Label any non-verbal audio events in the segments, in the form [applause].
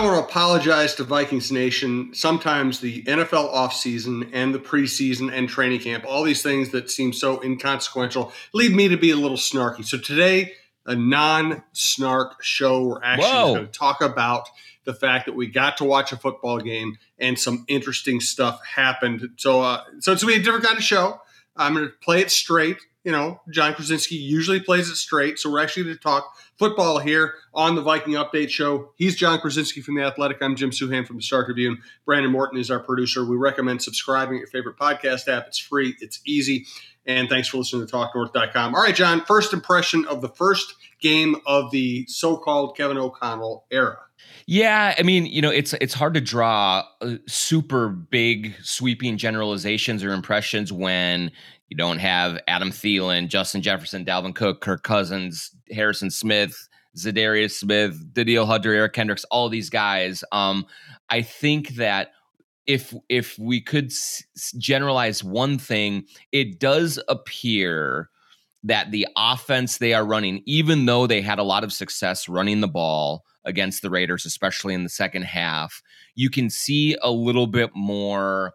I want to apologize to Vikings Nation. Sometimes the NFL offseason and the preseason and training camp, all these things that seem so inconsequential, lead me to be a little snarky. So today, a non snark show. We're actually going to talk about the fact that we got to watch a football game and some interesting stuff happened. So, uh, so it's going to be a different kind of show. I'm going to play it straight you know, Jon Krawczynski usually plays it straight. So we're actually going to talk football here on the Viking Update Show. He's Jon Krawczynski from The Athletic. I'm Jim Souhan from the Star Tribune. Brandon Morton is our producer. We recommend subscribing at your favorite podcast app. It's free, it's easy. And thanks for listening to TalkNorth.com. All right, John, first impression of the first game of the so called Kevin O'Connell era. Yeah, I mean, you know, it's it's hard to draw uh, super big sweeping generalizations or impressions when you don't have Adam Thielen, Justin Jefferson, Dalvin Cook, Kirk Cousins, Harrison Smith, Za'Darius Smith, Danielle Hunter, Eric Kendricks, all these guys. Um, I think that if if we could s- generalize one thing, it does appear that the offense they are running, even though they had a lot of success running the ball against the Raiders, especially in the second half, you can see a little bit more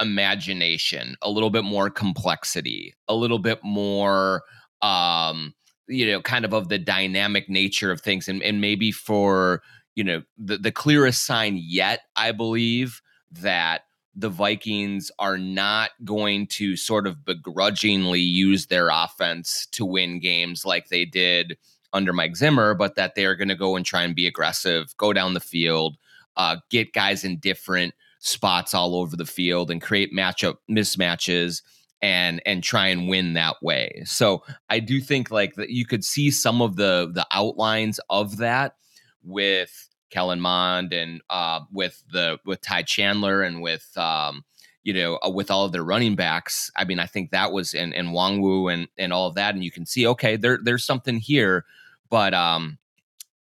imagination, a little bit more complexity, a little bit more um you know kind of of the dynamic nature of things. And and maybe for you know the the clearest sign yet I believe that the Vikings are not going to sort of begrudgingly use their offense to win games like they did under Mike Zimmer, but that they're going to go and try and be aggressive, go down the field, uh, get guys in different spots all over the field and create matchup mismatches and and try and win that way. So I do think like that you could see some of the the outlines of that with Kellen Mond and uh, with the with Ty Chandler and with um, you know uh, with all of their running backs. I mean, I think that was and and Nwangwu and and all of that, and you can see okay, there there's something here, but um,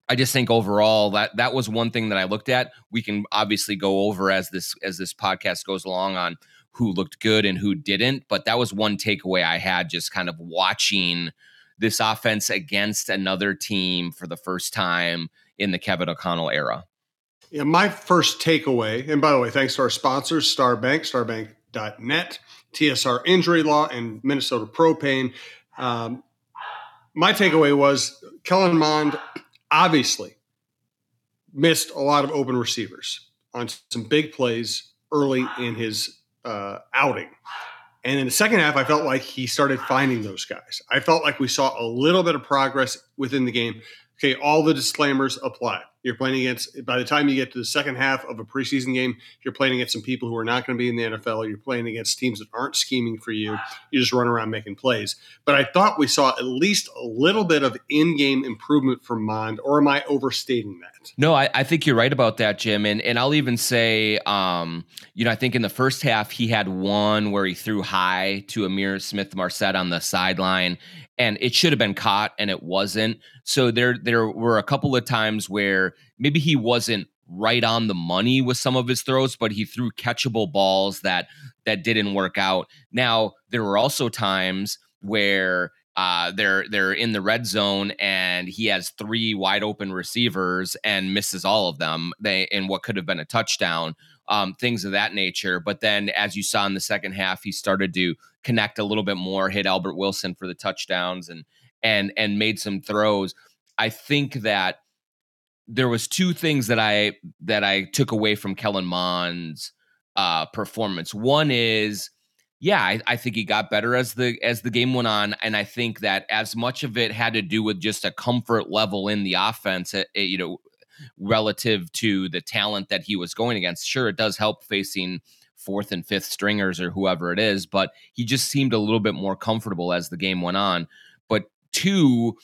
I just think overall that that was one thing that I looked at. We can obviously go over as this as this podcast goes along on who looked good and who didn't, but that was one takeaway I had just kind of watching this offense against another team for the first time in the Kevin O'Connell era. Yeah, my first takeaway, and by the way, thanks to our sponsors, Starbank, starbank.net, TSR Injury Law, and Minnesota Propane. Um, my takeaway was Kellen Mond obviously missed a lot of open receivers on some big plays early in his uh, outing. And in the second half, I felt like he started finding those guys. I felt like we saw a little bit of progress within the game. Okay, all the disclaimers apply. You're playing against, by the time you get to the second half of a preseason game, you're playing against some people who are not going to be in the NFL. You're playing against teams that aren't scheming for you. You just run around making plays. But I thought we saw at least a little bit of in game improvement from Mond, or am I overstating that? No, I, I, think you're right about that, Jim. And and I'll even say, um, you know, I think in the first half he had one where he threw high to Amir Smith-Marsette on the sideline, and it should have been caught and it wasn't. So there there were a couple of times where maybe he wasn't right on the money with some of his throws, but he threw catchable balls that that didn't work out. Now there were also times where uh, they're they're in the red zone and he has three wide open receivers and misses all of them. They in what could have been a touchdown, um, things of that nature. But then, as you saw in the second half, he started to connect a little bit more, hit Albert Wilson for the touchdowns, and and and made some throws. I think that there was two things that I that I took away from Kellen Mond's uh, performance. One is, yeah, I, I, think he got better as the as the game went on, and I think that as much of it had to do with just a comfort level in the offense, eh, eh, you know, relative to the talent that he was going against. Sure, it does help facing fourth and fifth stringers or whoever it is, but he just seemed a little bit more comfortable as the game went on. Two,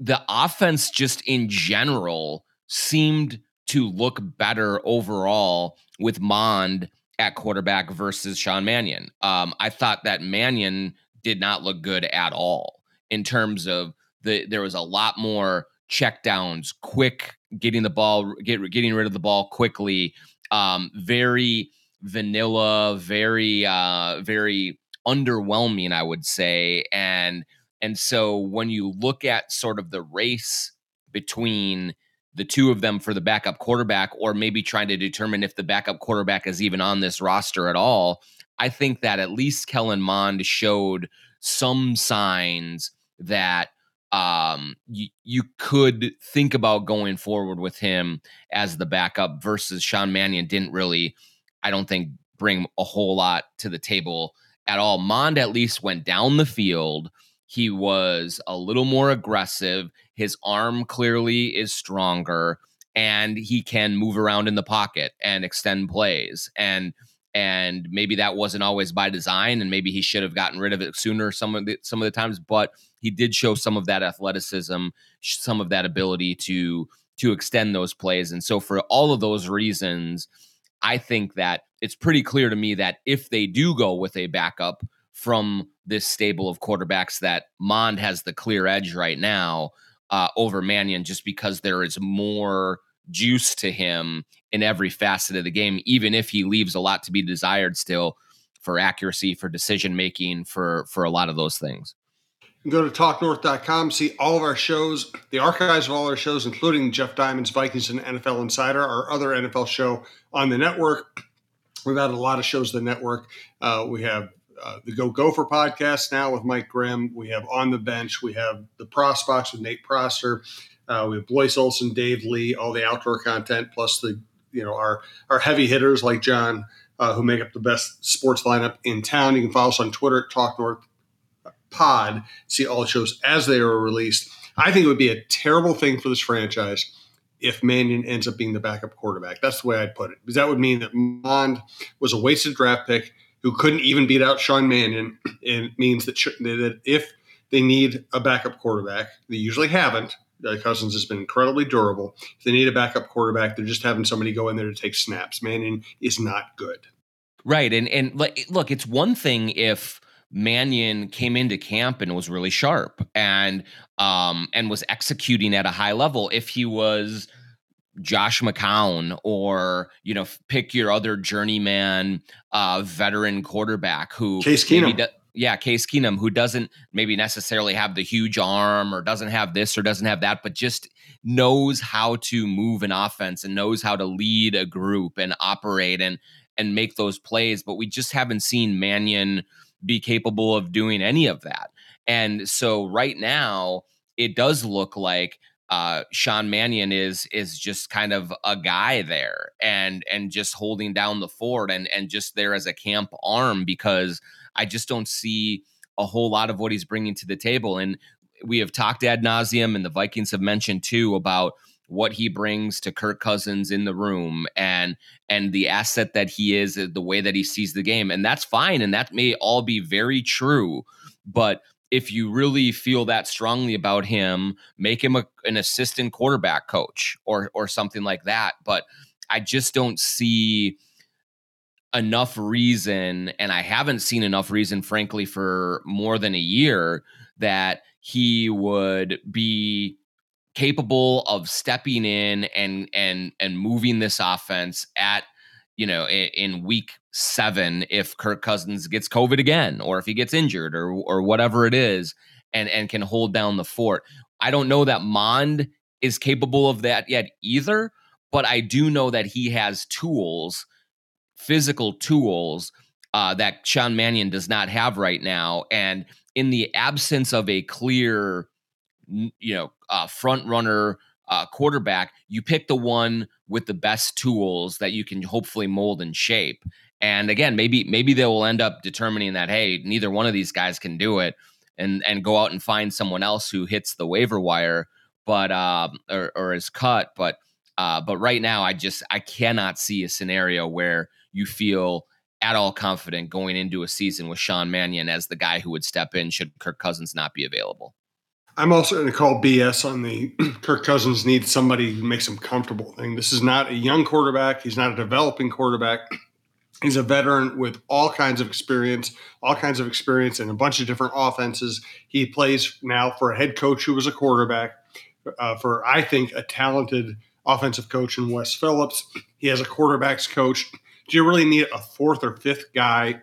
the offense just in general seemed to look better overall with Mond at quarterback versus Sean Mannion. Um, I thought that Mannion did not look good at all in terms of the there was a lot more checkdowns, quick getting the ball, get, getting rid of the ball quickly. Um, very vanilla, very uh, very underwhelming, I would say, and and so when you look at sort of the race between the two of them for the backup quarterback, or maybe trying to determine if the backup quarterback is even on this roster at all. I think that at least Kellen Mond showed some signs that um, you, you could think about going forward with him as the backup versus Sean Mannion didn't really, I don't think, bring a whole lot to the table at all. Mond at least went down the field. He was a little more aggressive. His arm clearly is stronger and he can move around in the pocket and extend plays. And and maybe that wasn't always by design and maybe he should have gotten rid of it sooner some of the some of the times but he did show some of that athleticism some of that ability to to extend those plays and so for all of those reasons i think that it's pretty clear to me that if they do go with a backup from this stable of quarterbacks that mond has the clear edge right now uh, over mannion just because there is more juice to him in every facet of the game, even if he leaves a lot to be desired still for accuracy, for decision making, for for a lot of those things. Go to talknorth.com, see all of our shows, the archives of all our shows, including Jeff Diamond's Vikings and NFL Insider, our other NFL show on the network. We've had a lot of shows the network. Uh, we have uh, the Go Gopher podcast now with Mike Grimm. We have On the Bench. We have the Pross Box with Nate Prosser. Uh, we have Blois Olson, Dave Lee, all the outdoor content, plus the you know our our heavy hitters like John, uh, who make up the best sports lineup in town. You can follow us on Twitter at Talk North Pod. See all shows as they are released. I think it would be a terrible thing for this franchise if Mannion ends up being the backup quarterback. That's the way I'd put it, because that would mean that Mond was a wasted draft pick who couldn't even beat out Sean Mannion. It means that, that if they need a backup quarterback, they usually haven't Cousins has been incredibly durable. If they need a backup quarterback, they're just having somebody go in there to take snaps. Mannion is not good. Right, and and look, it's one thing if Mannion came into camp and was really sharp and um and was executing at a high level. If he was Josh McCown or you know pick your other journeyman uh veteran quarterback who Case Keenum yeah, Case Keenum, who doesn't maybe necessarily have the huge arm or doesn't have this or doesn't have that, but just knows how to move an offense and knows how to lead a group and operate and and make those plays. But we just haven't seen Mannion be capable of doing any of that. And so right now, it does look like uh, Sean Mannion is is just kind of a guy there and and just holding down the fort and and just there as a camp arm because I just don't see a whole lot of what he's bringing to the table. And we have talked ad nauseum, and the Vikings have mentioned too about what he brings to Kirk Cousins in the room and and the asset that he is, uh, the way that he sees the game, and that's fine, and that may all be very true. But if you really feel that strongly about him, make him a, an assistant quarterback coach or or something like that. But I just don't see enough reason, and I haven't seen enough reason, frankly, for more than a year that he would be capable of stepping in and and and moving this offense at you know in, in week seven if Kirk Cousins gets COVID again or if he gets injured or or whatever it is and and can hold down the fort. I don't know that Mond is capable of that yet either, but I do know that he has tools physical tools uh, that Sean Mannion does not have right now. And in the absence of a clear, you know, uh, front runner uh, quarterback, you pick the one with the best tools that you can hopefully mold and shape. And again, maybe maybe they will end up determining that hey, neither one of these guys can do it, and and go out and find someone else who hits the waiver wire, but um, or, or is cut. But uh, but right now, I just I cannot see a scenario where you feel at all confident going into a season with Sean Mannion as the guy who would step in should Kirk Cousins not be available. I'm also going to call BS on the [clears throat] Kirk Cousins needs somebody who makes him comfortable thing. This is not a young quarterback. He's not a developing quarterback. [clears throat] He's a veteran with all kinds of experience, all kinds of experience in a bunch of different offenses. He plays now for a head coach who was a quarterback, uh, for I think a talented offensive coach in Wes Phillips. He has a quarterbacks coach do you really need a fourth or fifth guy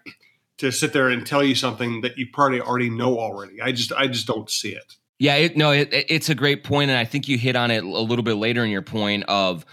to sit there and tell you something that you probably already know already? I just I just don't see it. Yeah, it, no, it, it's a great point, and I think you hit on it a little bit later in your point of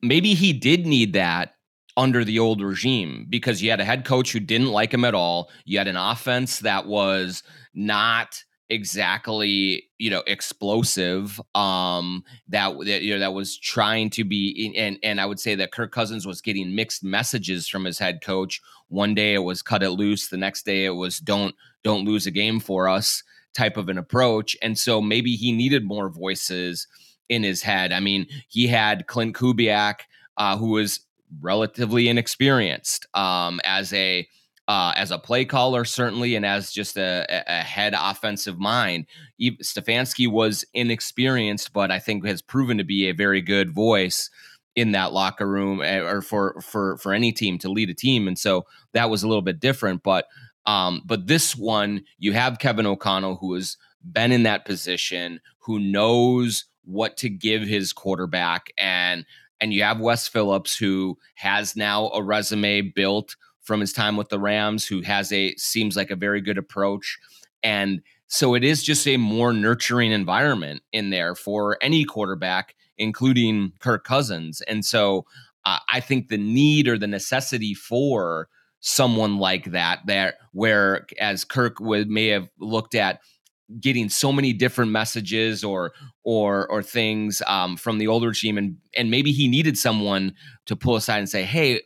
maybe he did need that under the old regime because you had a head coach who didn't like him at all. You had an offense that was not exactly you know explosive um that, that you know that was trying to be and and I would say that Kirk Cousins was getting mixed messages from his head coach one day it was cut it loose the next day it was don't don't lose a game for us type of an approach and so maybe he needed more voices in his head I mean he had Klint Kubiak uh, who was relatively inexperienced um as a uh, as a play caller, certainly, and as just a, a head offensive mind. Stefanski was inexperienced, but I think has proven to be a very good voice in that locker room eh, or for for for any team to lead a team. And so that was a little bit different. But um, but this one, you have Kevin O'Connell who has been in that position, who knows what to give his quarterback, and and you have Wes Phillips who has now a resume built from his time with the Rams, who has a seems like a very good approach. And so it is just a more nurturing environment in there for any quarterback, including Kirk Cousins. And so uh, I think the need or the necessity for someone like that, that where as Kirk would may have looked at getting so many different messages or or or things um, from the older team and and maybe he needed someone to pull aside and say hey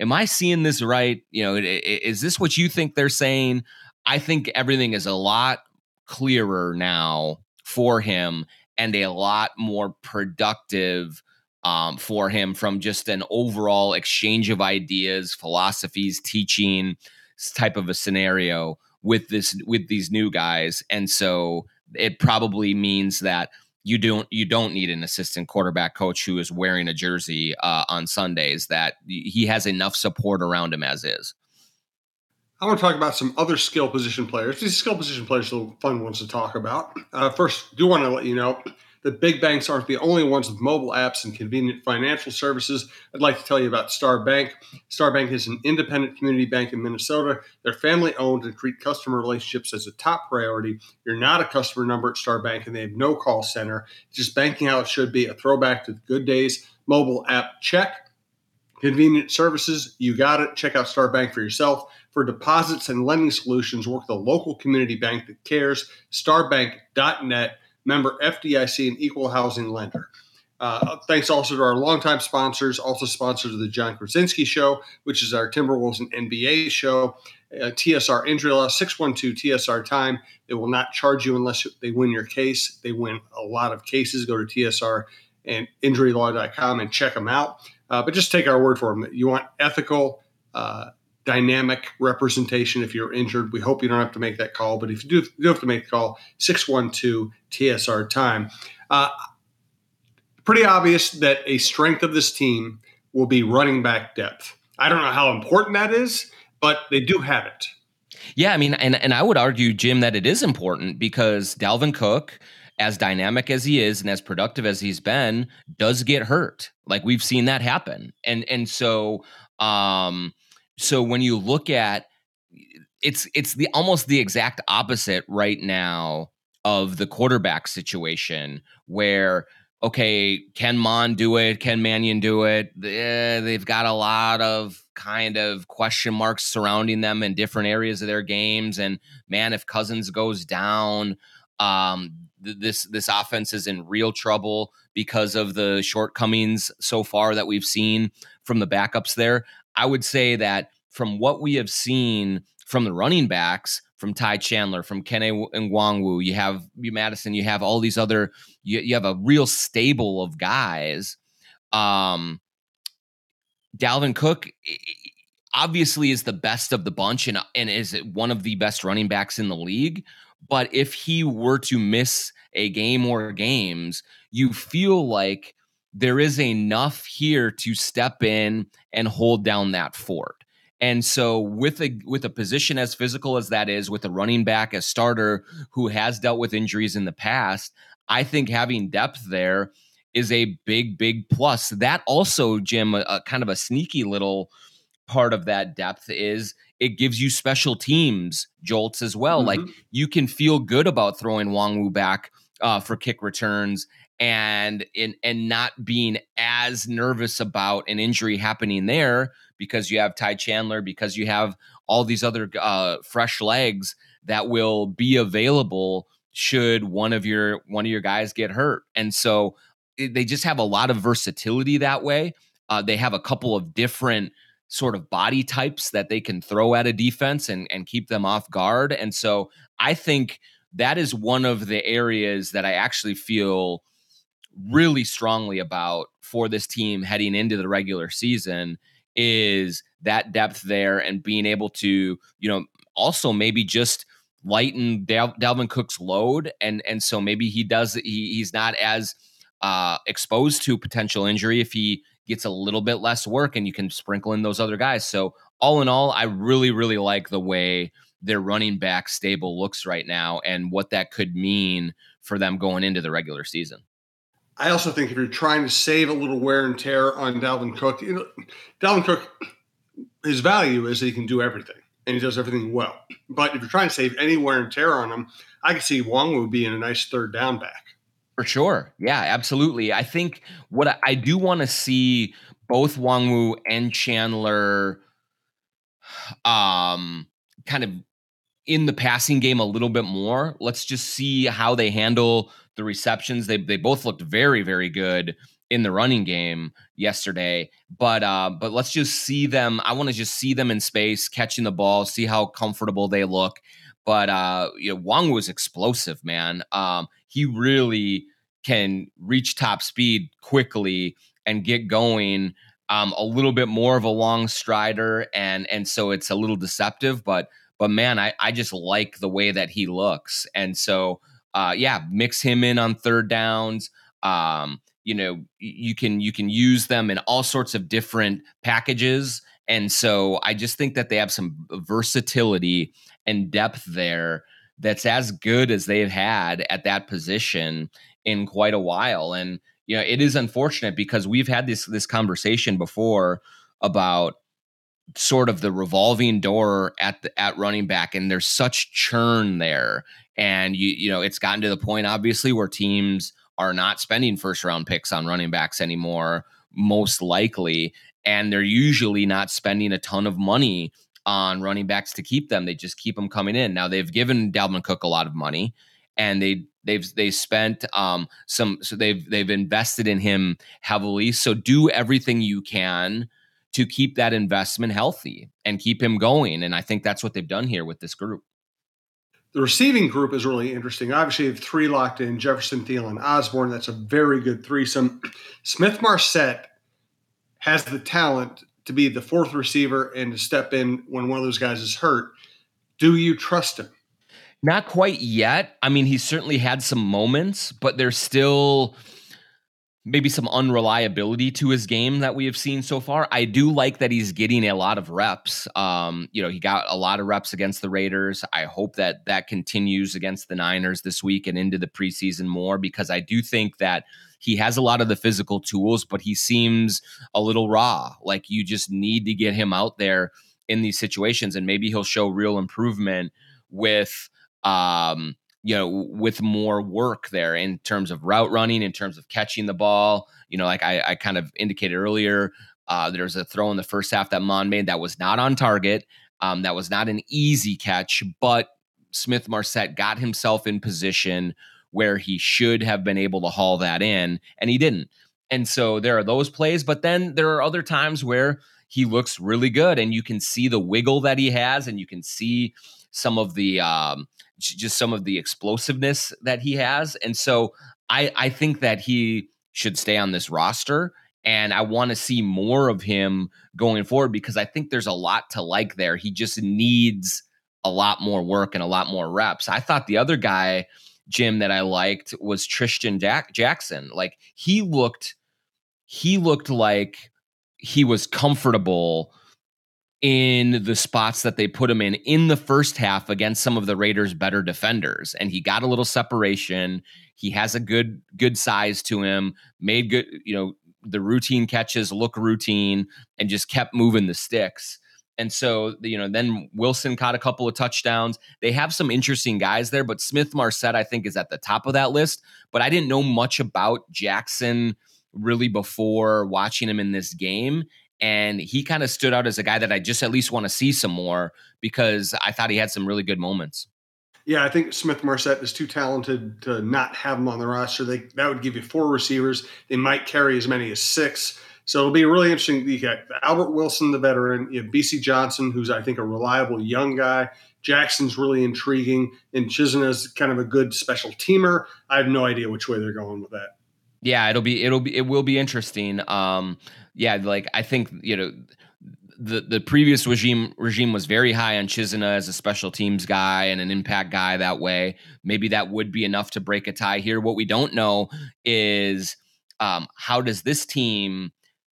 am I seeing this right? You know, is this what you think they're saying? I think everything is a lot clearer now for him and a lot more productive um, for him from just an overall exchange of ideas, philosophies, teaching type of a scenario with this with these new guys. And so it probably means that you don't you don't need an assistant quarterback coach who is wearing a jersey uh, on Sundays. That he has enough support around him as is. I want to talk about some other skill position players. These skill position players are fun ones to talk about. Uh, first, do want to let you know the big banks aren't the only ones with mobile apps and convenient financial services. I'd like to tell you about Star Bank. Star Bank is an independent community bank in Minnesota. They're family owned and treat customer relationships as a top priority. You're not a customer number at Star Bank, and they have no call center. It's just banking how it should be, a throwback to the good days. Mobile app check. Convenient services, you got it. Check out Star Bank for yourself. For deposits and lending solutions, work with a local community bank that cares. Starbank.net member FDIC and equal housing lender. Uh, thanks also to our longtime sponsors, also sponsors of the Jon Krawczynski Show, which is our Timberwolves and NBA show. Uh, TSR Injury Law, 612 TSR Time. They will not charge you unless they win your case. They win a lot of cases. Go to TSR and injurylaw.com and check them out. Uh, but just take our word for them. You want ethical, uh, dynamic representation if you're injured. We hope you don't have to make that call, but if you do, you do have to make the call, 612 TSR time. Uh, pretty obvious that a strength of this team will be running back depth. I don't know how important that is, but they do have it. Yeah, I mean, and, and I would argue, Jim, that it is important because Dalvin Cook, as dynamic as he is and as productive as he's been, does get hurt. Like we've seen that happen. And and so um so when you look at it's it's the almost the exact opposite right now of the quarterback situation where okay can mond do it? Can mannion do it? Eh, they've got a lot of kind of question marks surrounding them in different areas of their games and man if cousins goes down um, th- this this offense is in real trouble because of the shortcomings so far that we've seen from the backups there I would say that from what we have seen from the running backs, from Ty Chandler, from Kene Nwangwu, you have you Mattison, you have all these other, you, you have a real stable of guys. Um, Dalvin Cook obviously is the best of the bunch and, and is one of the best running backs in the league. But if he were to miss a game or games, you feel like there is enough here to step in and hold down that fort. And so with a with a position as physical as that is, with a running back as starter who has dealt with injuries in the past, I think having depth there is a big, big plus. That also, Jim, a, a kind of a sneaky little part of that depth is it gives you special teams jolts as well. Mm-hmm. Like you can feel good about throwing Nwangwu back uh, for kick returns and in, and not being as nervous about an injury happening there because you have Ty Chandler, because you have all these other uh, fresh legs that will be available should one of your one of your guys get hurt. And so it, they just have a lot of versatility that way. Uh, they have a couple of different sort of body types that they can throw at a defense and, and keep them off guard. And so I think that is one of the areas that I actually feel really strongly about for this team heading into the regular season is that depth there and being able to, you know, also maybe just lighten Dal- Dalvin Cook's load and and so maybe he does he, he's not as uh exposed to potential injury if he gets a little bit less work and you can sprinkle in those other guys. So all in all, I really really like the way their running back stable looks right now and what that could mean for them going into the regular season. I also think if you're trying to save a little wear and tear on Dalvin Cook, you know, Dalvin Cook, his value is that he can do everything and he does everything well. But if you're trying to save any wear and tear on him, I could see Nwangwu being a nice third down back. For sure. Yeah, absolutely. I think what I, I do want to see both Nwangwu and Chandler um kind of in the passing game a little bit more. Let's just see how they handle the receptions. They they both looked very very good in the running game yesterday. But uh, but let's just see them. I want to just see them in space catching the ball, see how comfortable they look. But uh, you know, Nwangwu was explosive, man. Um, he really can reach top speed quickly and get going. Um, a little bit more of a long strider, and and so it's a little deceptive. But but man, I I just like the way that he looks, and so uh, yeah, mix him in on third downs. Um, you know, you can you can use them in all sorts of different packages, and so I just think that they have some versatility and depth there that's as good as they've had at that position in quite a while. And you know, it is unfortunate because we've had this this conversation before about sort of the revolving door at the at running back and there's such churn there and you you know, it's gotten to the point obviously where teams are not spending first round picks on running backs anymore, most likely. And they're usually not spending a ton of money on running backs to keep them. They just keep them coming in. Now they've given Dalvin Cook a lot of money and they they've they spent um some so they've they've invested in him heavily. So do everything you can to keep that investment healthy and keep him going. And I think that's what they've done here with this group. The receiving group is really interesting. Obviously, you have three locked in Jefferson, Thielen, Osborn. That's a very good threesome. [clears throat] Smith Marsette has the talent to be the fourth receiver and to step in when one of those guys is hurt. Do you trust him? Not quite yet. I mean, he's certainly had some moments, but there's still maybe some unreliability to his game that we have seen so far. I do like that he's getting a lot of reps. Um, you know, he got a lot of reps against the Raiders. I hope that that continues against the Niners this week and into the preseason more because I do think that he has a lot of the physical tools, but he seems a little raw. Like you just need to get him out there in these situations and maybe he'll show real improvement with um you know, with more work there in terms of route running, in terms of catching the ball. You know, like I, I kind of indicated earlier, uh, there's a throw in the first half that Mond made that was not on target. Um, that was not an easy catch, but Smith Marsette got himself in position where he should have been able to haul that in, and he didn't. And so there are those plays, but then there are other times where he looks really good, and you can see the wiggle that he has, and you can see some of the um, just some of the explosiveness that he has. And so I, I think that he should stay on this roster. And I want to see more of him going forward because I think there's a lot to like there. He just needs a lot more work and a lot more reps. I thought the other guy, Jim, that I liked was Tristan Jack- Jackson. Like he looked, he looked like he was comfortable in the spots that they put him in in the first half against some of the Raiders better defenders and he got a little separation he has a good good size to him made good you know the routine catches look routine and just kept moving the sticks And so, you know, then Wilson caught a couple of touchdowns. They have some interesting guys there, but Smith-Marsette, I think, is at the top of that list. But I didn't know much about Jackson really before watching him in this game. And he kind of stood out as a guy that I just at least want to see some more because I thought he had some really good moments. Yeah, I think Smith-Marsette is too talented to not have him on the roster. They that would give you four receivers. They might carry as many as six. So it'll be really interesting. You got Albert Wilson, the veteran. You have Bisi Johnson, who's I think a reliable young guy. Jackson's really intriguing, and Chisena's kind of a good special teamer. I have no idea which way they're going with that. Yeah, it'll be it'll be it will be interesting. Um, yeah, like I think you know the the previous regime regime was very high on Chisena as a special teams guy and an impact guy that way. Maybe that would be enough to break a tie here. What we don't know is um, how does this team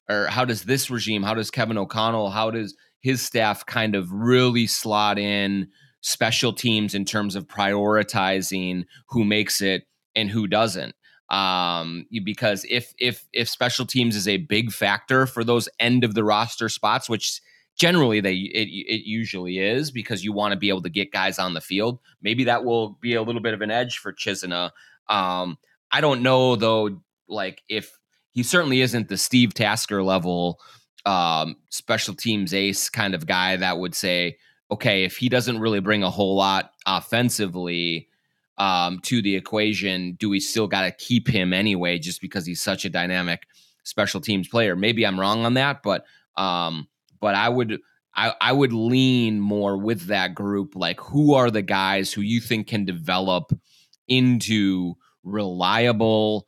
or how does this regime, how does Kevin O'Connell, how does his staff kind of really slot in special teams in terms of prioritizing who makes it and who doesn't um, because if if if special teams is a big factor for those end of the roster spots, which generally they it, it usually is because you want to be able to get guys on the field. Maybe that will be a little bit of an edge for Chisena. Um, I don't know though, like if he certainly isn't the Steve Tasker level um, special teams ace kind of guy that would say, okay, if he doesn't really bring a whole lot offensively, um, to the equation, do we still got to keep him anyway just because he's such a dynamic special teams player? Maybe I'm wrong on that, but um, but I would I, I would lean more with that group. Like, who are the guys who you think can develop into reliable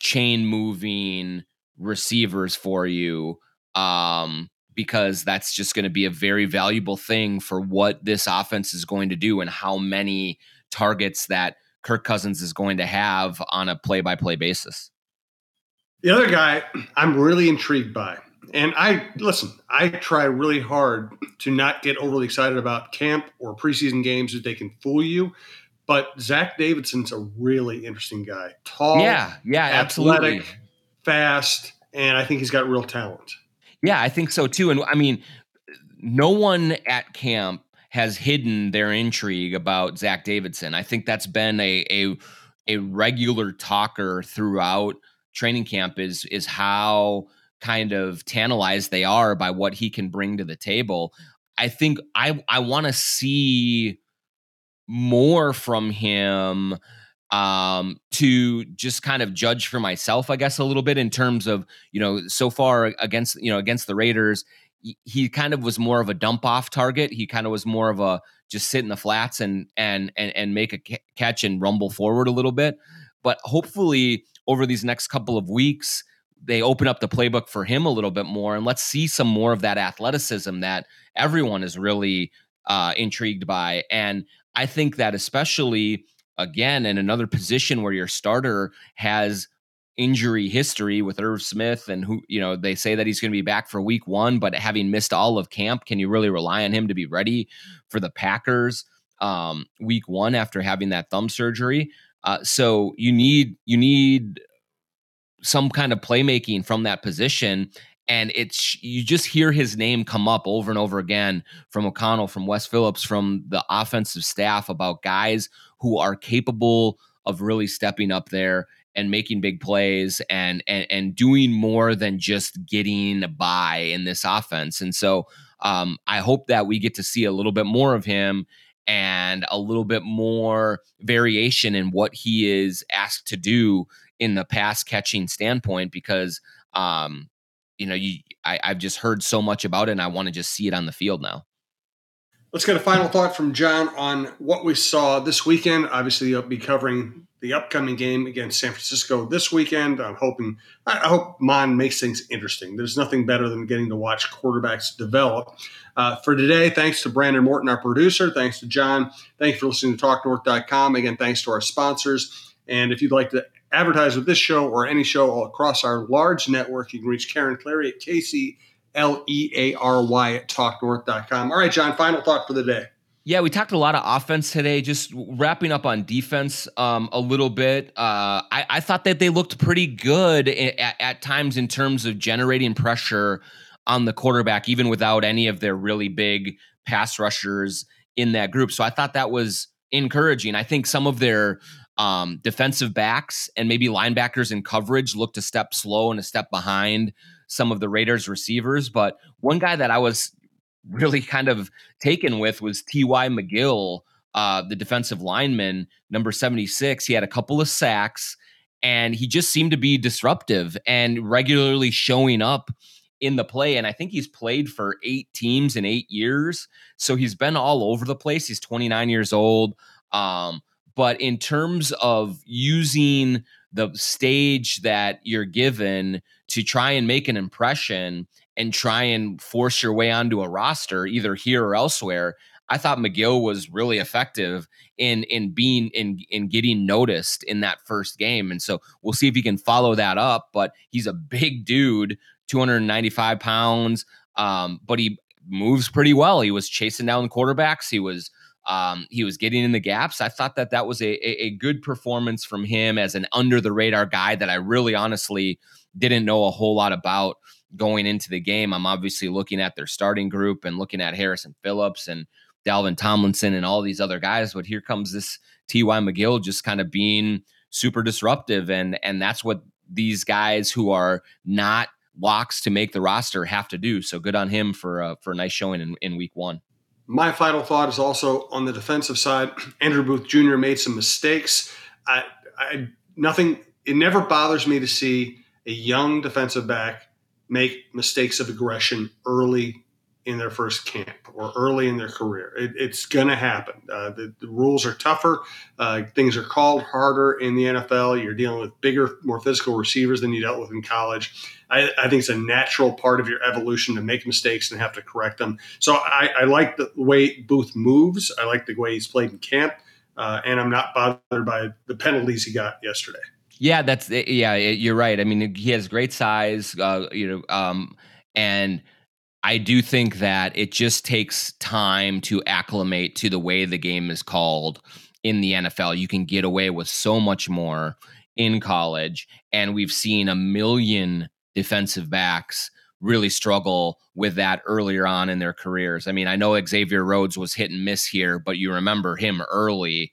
chain moving receivers for you? Um, because that's just going to be a very valuable thing for what this offense is going to do and how many targets that Kirk Cousins is going to have on a play by play basis. The other guy I'm really intrigued by, and I listen, I try really hard to not get overly excited about camp or preseason games that they can fool you. But Zach Davidson's a really interesting guy. Tall, yeah, yeah, athletic, absolutely. fast, and I think he's got real talent. Yeah, I think so too. And I mean, no one at camp has hidden their intrigue about Zach Davidson. I think that's been a a a regular talker throughout training camp is is how kind of tantalized they are by what he can bring to the table. I think I I want to see more from him um to just kind of judge for myself I guess a little bit in terms of you know so far against you know against the Raiders he kind of was more of a dump off target. He kind of was more of a just sit in the flats and and and and make a catch and rumble forward a little bit. But hopefully over these next couple of weeks they open up the playbook for him a little bit more and let's see some more of that athleticism that everyone is really uh, intrigued by. And I think that especially again in another position where your starter has injury history with Irv Smith and who you know they say that he's going to be back for week 1 but having missed all of camp can you really rely on him to be ready for the Packers um, week 1 after having that thumb surgery? Uh, so you need you need some kind of playmaking from that position and it's you just hear his name come up over and over again from O'Connell from Wes Phillips from the offensive staff about guys who are capable of really stepping up there and making big plays and and and doing more than just getting by in this offense. And so um, I hope that we get to see a little bit more of him and a little bit more variation in what he is asked to do in the pass catching standpoint because um, you know you I, I've just heard so much about it and I want to just see it on the field now. Let's get a final thought from John on what we saw this weekend. Obviously, you'll be covering the upcoming game against San Francisco this weekend. I'm hoping, I hope Mond makes things interesting. There's nothing better than getting to watch quarterbacks develop. Uh, for today, thanks to Brandon Morton, our producer. Thanks to John. Thanks for listening to TalkNorth.com. Again, thanks to our sponsors. And if you'd like to advertise with this show or any show all across our large network, you can reach Karen Clary at Casey L E A R Y at talknorth.com. All right, John, final thought for the day. Yeah, we talked a lot of offense today. Just wrapping up on defense um, a little bit. Uh, I, I, thought that they looked pretty good at, at, times in terms of generating pressure on the quarterback, even without any of their really big pass rushers in that group. So I thought that was encouraging. I think some of their um, defensive backs and maybe linebackers in coverage looked a step slow and a step behind some of the Raiders receivers. But one guy that I was really kind of taken with was T.Y. McGill, uh, the defensive lineman, number 76. He had a couple of sacks and he just seemed to be disruptive and regularly showing up in the play. And I think he's played for eight teams in eight years. So he's been all over the place. He's 29 years old. Um, but in terms of using the stage that you're given to try and make an impression and try and force your way onto a roster, either here or elsewhere, I thought McGill was really effective in in being in in getting noticed in that first game. And so we'll see if he can follow that up. But he's a big dude, 295 pounds. Um, but he moves pretty well. He was chasing down the quarterbacks. He was um, he was getting in the gaps. I thought that that was a, a, a good performance from him as an under the radar guy that I really honestly didn't know a whole lot about going into the game. I'm obviously looking at their starting group and looking at Harrison Phillips and Dalvin Tomlinson and all these other guys, but here comes this T.Y. McGill just kind of being super disruptive and and that's what these guys who are not locks to make the roster have to do. So good on him for uh, for a nice showing in, in week 1. My final thought is also on the defensive side. Andrew Booth Jr. made some mistakes. I, I nothing. It never bothers me to see a young defensive back make mistakes of aggression early in their first camp or early in their career. It, it's going to happen. Uh, the, the, rules are tougher. Uh, things are called harder in the NFL. You're dealing with bigger, more physical receivers than you dealt with in college. I, I think it's a natural part of your evolution to make mistakes and have to correct them. So I, I like the way Booth moves. I like the way he's played in camp. Uh, and I'm not bothered by the penalties he got yesterday. Yeah, that's yeah. You're right. I mean, he has great size. Uh, you know, um, and I do think that it just takes time to acclimate to the way the game is called in the NFL. You can get away with so much more in college, and we've seen a million defensive backs really struggle with that earlier on in their careers. I mean, I know Xavier Rhodes was hit and miss here, but you remember him early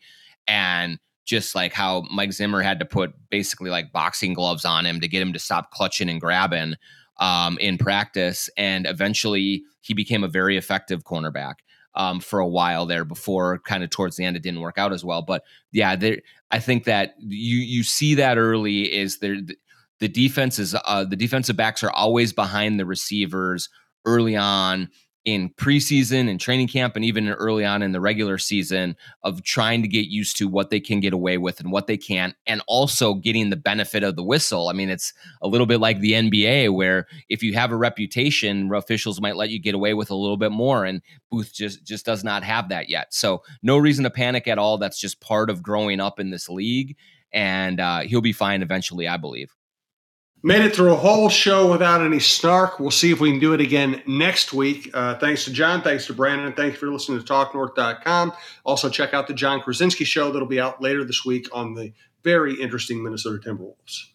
and just like how Mike Zimmer had to put basically like boxing gloves on him to get him to stop clutching and grabbing um, in practice. And eventually he became a very effective cornerback. Um, for a while there before kind of towards the end it didn't work out as well but yeah there, i think that you you see that early is there the defense is uh, the defensive backs are always behind the receivers early on in preseason and training camp and even early on in the regular season of trying to get used to what they can get away with and what they can't and also getting the benefit of the whistle. I mean it's a little bit like the NBA where if you have a reputation officials might let you get away with a little bit more and Booth just just does not have that yet. So no reason to panic at all. That's just part of growing up in this league and uh, he'll be fine eventually I believe. Made it through a whole show without any snark. We'll see if we can do it again next week. Uh, thanks to John. Thanks to Brandon. Thanks for listening to TalkNorth.com. Also, check out the Jon Krawczynski show that'll be out later this week on the very interesting Minnesota Timberwolves.